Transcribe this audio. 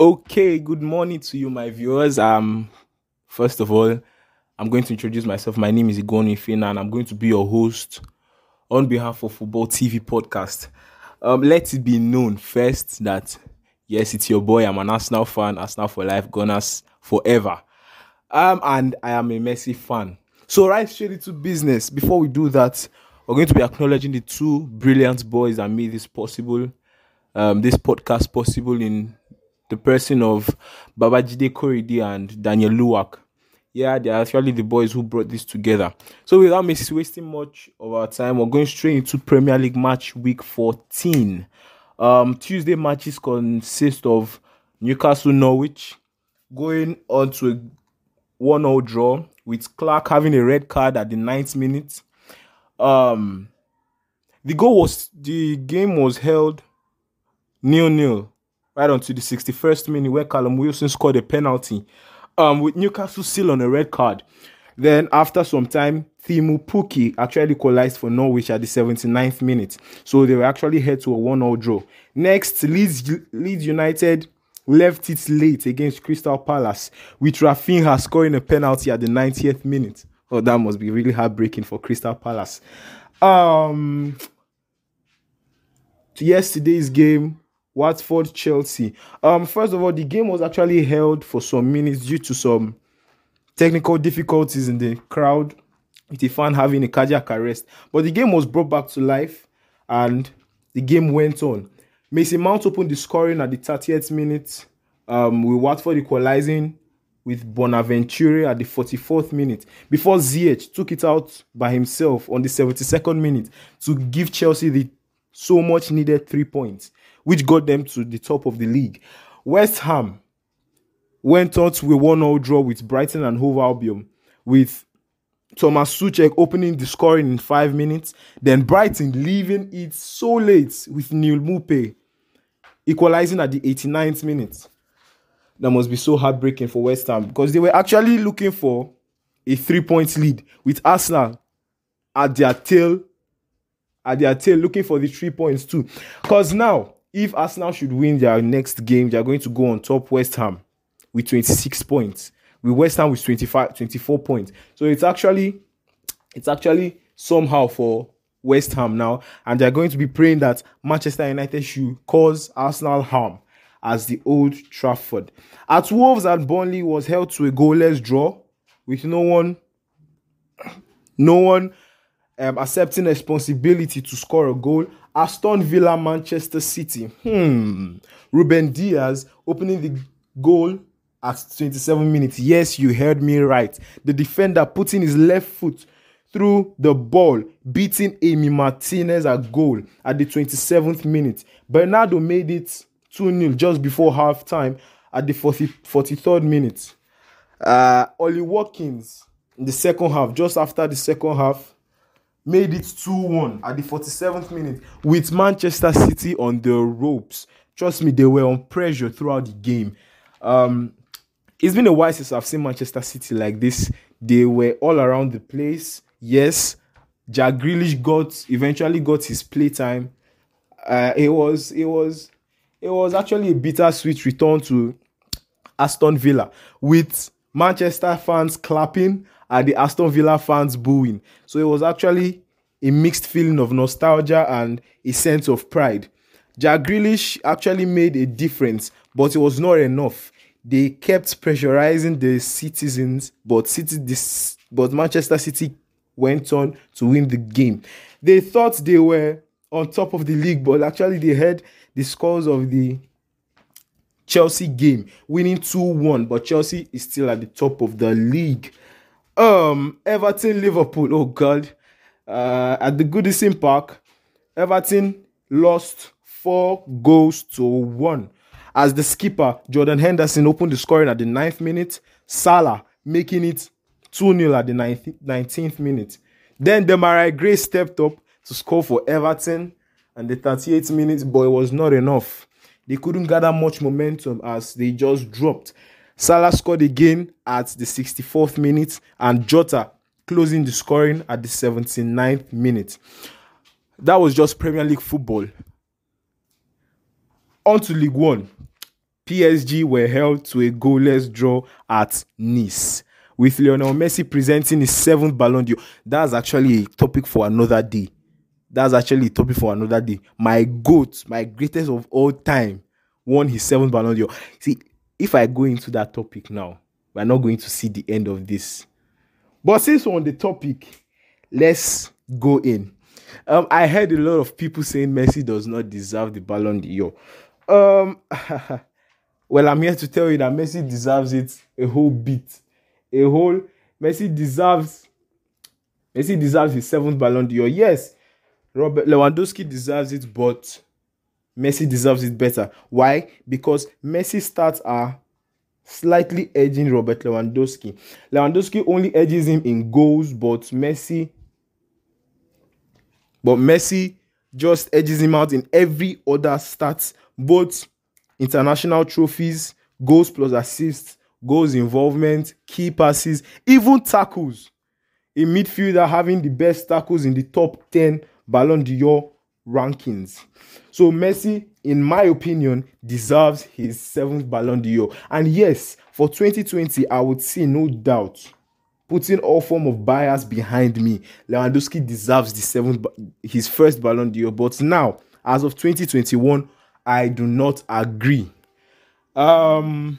Okay, good morning to you, my viewers. Um, first of all, I'm going to introduce myself. My name is Igoni Fina, and I'm going to be your host on behalf of Football TV Podcast. Um, let it be known first that yes, it's your boy. I'm an Arsenal fan, Arsenal for life, Gunners forever. Um, and I am a Messi fan. So right straight into business. Before we do that, we're going to be acknowledging the two brilliant boys that made this possible. Um, this podcast possible in the person of Babajide Korede and Daniel Luwak. Yeah, they are actually the boys who brought this together. So without wasting much of our time, we're going straight into Premier League match week 14. Um, Tuesday matches consist of Newcastle Norwich going on to a 1 0 draw with Clark having a red card at the ninth minute. Um, the goal was the game was held nil nil right on to the 61st minute where Callum Wilson scored a penalty um, with Newcastle still on a red card. Then after some time, Teemu Pukki actually equalized for Norwich at the 79th minute. So they were actually head to a 1-0 draw. Next, Leeds, Leeds United left it late against Crystal Palace with Raphinha scoring a penalty at the 90th minute. Oh, that must be really heartbreaking for Crystal Palace. Um, yesterday's game Watford Chelsea. Um, first of all, the game was actually held for some minutes due to some technical difficulties in the crowd, with a fan having a cardiac arrest. But the game was brought back to life, and the game went on. Mason Mount opened the scoring at the 30th minute, um, with Watford equalizing with Bonaventure at the 44th minute before Ziyech took it out by himself on the 72nd minute to give Chelsea the so much needed three points which got them to the top of the league. West Ham went on to a 1 0 draw with Brighton and Hove Albion, with Thomas Soucek opening the scoring in five minutes, then Brighton leaving it so late with Neal Maupay equalizing at the 89th minute. That must be so heartbreaking for West Ham because they were actually looking for a three point lead with Arsenal at their tail, at their tail, looking for the three points too. Because now if Arsenal should win their next game, they are going to go on top West Ham with 26 points. With West Ham with 25, 24 points. So it's actually it's actually somehow for West Ham now, and they're going to be praying that Manchester United should cause Arsenal harm as the old Trafford. At Wolves and Burnley was held to a goalless draw with no one no one um, accepting responsibility to score a goal Aston Villa, Manchester City. Hmm. Ruben Dias opening the goal at 27 minutes. Yes, you heard me right. The defender putting his left foot through the ball, beating Emi Martinez at goal at the 27th minute. Bernardo made it 2 0 just before half time at the 40, 43rd minute. Uh, Ollie Watkins in the second half, just after the second half, made it 2-1 at the 47th minute with Manchester City on the ropes. Trust me, they were on pressure throughout the game. Um, it's been a while since I've seen Manchester City like this. They were all around the place. Yes, Jack Grealish got eventually got his playtime. Uh, it was it was it was actually a bittersweet return to Aston Villa with Manchester fans clapping and the Aston Villa fans booing. So it was actually a mixed feeling of nostalgia and a sense of pride. Jack Grealish actually made a difference, but it was not enough. They kept pressurizing the citizens, but City this but Manchester City went on to win the game. They thought they were on top of the league, but actually they had the scores of the Chelsea game, winning 2-1, but Chelsea is still at the top of the league. Um, Everton, Liverpool. Oh God, uh, at the Goodison Park, Everton lost four goals to one. As the skipper Jordan Henderson opened the scoring at the ninth minute, Salah making it 2 0 at the 19th minute. Then Demarai Gray stepped up to score for Everton and the 38th minute, but it was not enough. They couldn't gather much momentum as they just dropped. Salah scored again at the 64th minute, and Jota closing the scoring at the 79th minute. That was just Premier League football. On to League One. PSG were held to a goalless draw at Nice, with Lionel Messi presenting his seventh Ballon d'Or. That's actually a topic for another day. That's actually a topic for another day. My GOAT, my greatest of all time, won his seventh Ballon d'Or. See, if I go into that topic now, we're not going to see the end of this. But since we're on the topic, let's go in. Um, I heard a lot of people saying Messi does not deserve the Ballon d'Or. Um, well, I'm here to tell you that Messi deserves it a whole bit, a whole. Messi deserves. Messi deserves his seventh Ballon d'Or. Yes, Robert Lewandowski deserves it, but Messi deserves it better. Why? Because Messi stats are slightly edging Robert Lewandowski. Lewandowski only edges him in goals, but Messi but Messi just edges him out in every other stats, both international trophies, goals plus assists, goals involvement, key passes, even tackles. A midfielder having the best tackles in the top 10 Ballon d'Or rankings. So Messi, in my opinion, deserves his seventh Ballon d'Or. And yes, for 2020, I would see no doubt putting all form of bias behind me, Lewandowski deserves the seventh, his first Ballon d'Or. But now, as of 2021, I do not agree. Um,